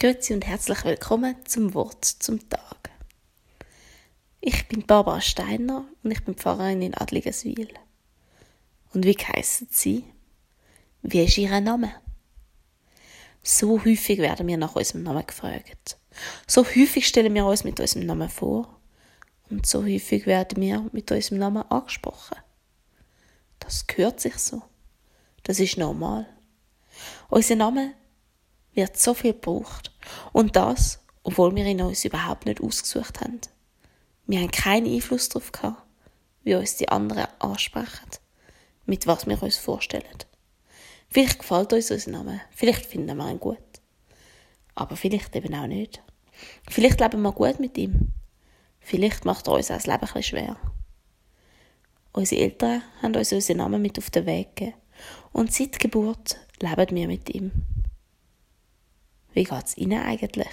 Grüezi und herzlich willkommen zum Wort zum Tag. Ich bin Barbara Steiner und ich bin Pfarrerin in Adligeswil. Und wie heissen Sie? Wie ist Ihr Name? So häufig werden wir nach unserem Namen gefragt. So häufig stellen wir uns mit unserem Namen vor. Und so häufig werden wir mit unserem Namen angesprochen. Das gehört sich so. Das ist normal. Unser Name wird so viel gebraucht. Und das, obwohl wir ihn uns überhaupt nicht ausgesucht haben. Wir haben keinen Einfluss darauf gehabt, wie uns die anderen ansprechen, mit was wir uns vorstellen. Vielleicht gefällt uns unser Name, vielleicht finden wir ihn gut. Aber vielleicht eben auch nicht. Vielleicht leben wir gut mit ihm. Vielleicht macht er uns auch das Leben ein schwer. Unsere Eltern haben uns unseren Namen mit auf den Weg gegeben. Und seit Geburt leben wir mit ihm. Wie geht's Ihnen eigentlich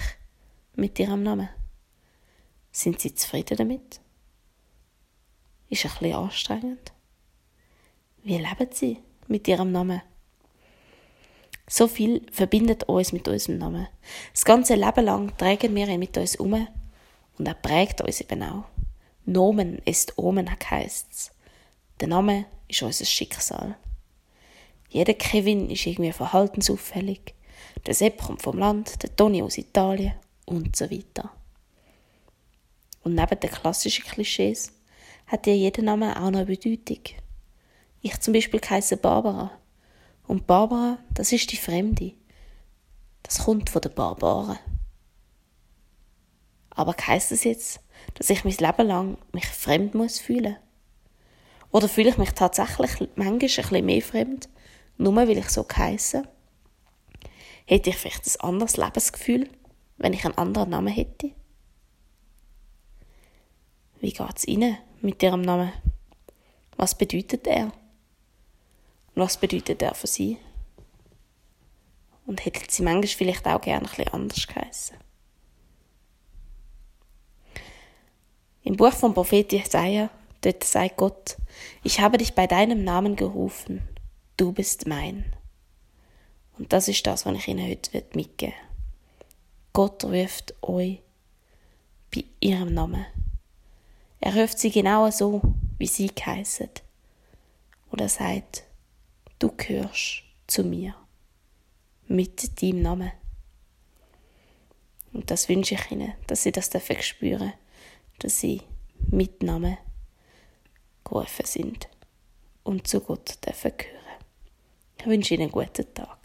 mit Ihrem Namen? Sind Sie zufrieden damit? Ist ein bisschen anstrengend? Wie leben Sie mit Ihrem Namen? So viel verbindet uns mit unserem Namen. Das ganze Leben lang tragen wir ihn mit uns um und er prägt uns eben auch. Nomen ist Omen, heisst's. Der Name ist unser Schicksal. Jeder Kevin ist irgendwie verhaltensauffällig der Sepp kommt vom Land, der Toni aus Italien und so weiter. Und neben den klassischen Klischees hat ja jeder Name auch noch eine Bedeutung. Ich zum Beispiel heiße Barbara. Und Barbara, das ist die Fremde. Das kommt von den Barbaren. Aber heisst das jetzt, dass ich mein Leben lang mich fremd muss fühlen? Oder fühle ich mich tatsächlich manchmal ein bisschen mehr fremd, nur weil ich so heiße? Hätte ich vielleicht ein anderes Lebensgefühl, wenn ich einen anderen Namen hätte? Wie geht's Ihnen mit Ihrem Namen? Was bedeutet er? Und was bedeutet er für Sie? Und hätten Sie manchmal vielleicht auch gerne ein bisschen anders geheissen? Im Buch vom Prophet Jesaja, dort sagt Gott, ich habe dich bei deinem Namen gerufen, du bist mein. Und das ist das, was ich Ihnen heute mitgeben will. Gott ruft euch bei Ihrem Namen. Er ruft sie genau so, wie sie geheißen. Und er sagt, du gehörst zu mir. Mit deinem Namen. Und das wünsche ich Ihnen, dass Sie das dürfen spüren, dass Sie mit Namen gerufen sind und zu Gott dürfen gehören. Ich wünsche Ihnen einen guten Tag.